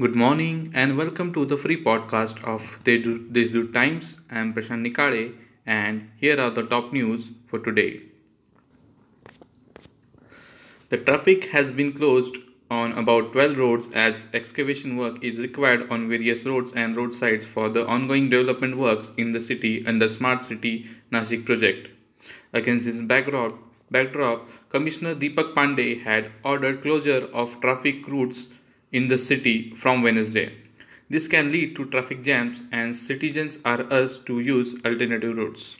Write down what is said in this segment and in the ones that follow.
Good morning and welcome to the free podcast of Deshdoot Times. I am Prashant Nikale and here are the top news for today. The traffic has been closed on about 12 roads as excavation work is required on various roads and roadsides for the ongoing development works in the city under Smart City Nashik project. Against this backdrop, backdrop, Commissioner Deepak Pandey had ordered closure of traffic routes in the city from Wednesday. This can lead to traffic jams and citizens are urged to use alternative routes.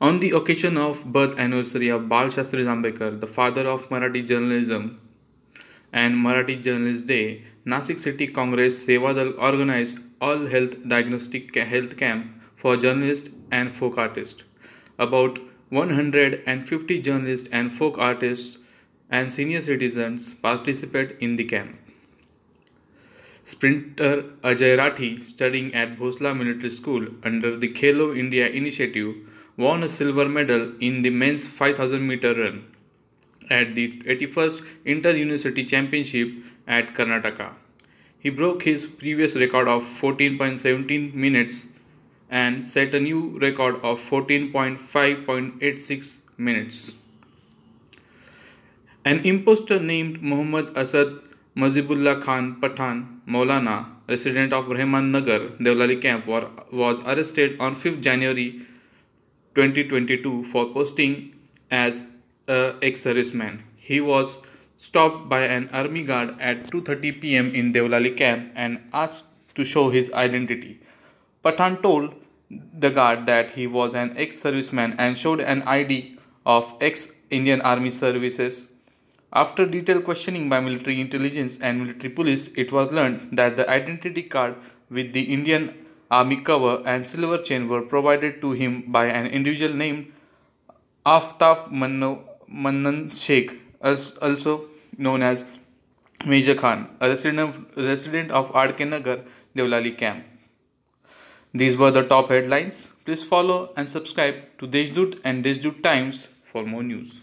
On the occasion of birth anniversary of Bal Shastri the father of Marathi journalism, and Marathi Journalist Day, Nasik City Congress Sevadal organized all health diagnostic health camp for journalists and folk artists. About 150 journalists and folk artists and senior citizens participate in the camp. Sprinter Ajay Rathi, studying at Bhonsala Military School under the Khelo India initiative, won a silver medal in the men's 5000 meter run at the 81st Inter University Championship at Karnataka. He broke his previous record of 14.17 minutes and set a new record of 14.5.86 minutes. An impostor named Muhammad Asad Mazibullah Khan Pathan Maulana, resident of Rahman Nagar, Devlali camp, was arrested on 5th January 2022 for posting as a ex-serviceman. He was stopped by an army guard at 2:30 p.m. in Devlali camp and asked to show his identity. Pathan told the guard that he was an ex-serviceman and showed an ID of ex-Indian Army services. After detailed questioning by military intelligence and military police, it was learned that the identity card with the Indian Army cover and silver chain were provided to him by an individual named Aftaf Manno Mannan Sheikh, also known as Major Khan, a resident of, resident Devlali camp. These were the top headlines. Please follow and subscribe to Deshdoot and Deshdoot Times for more news.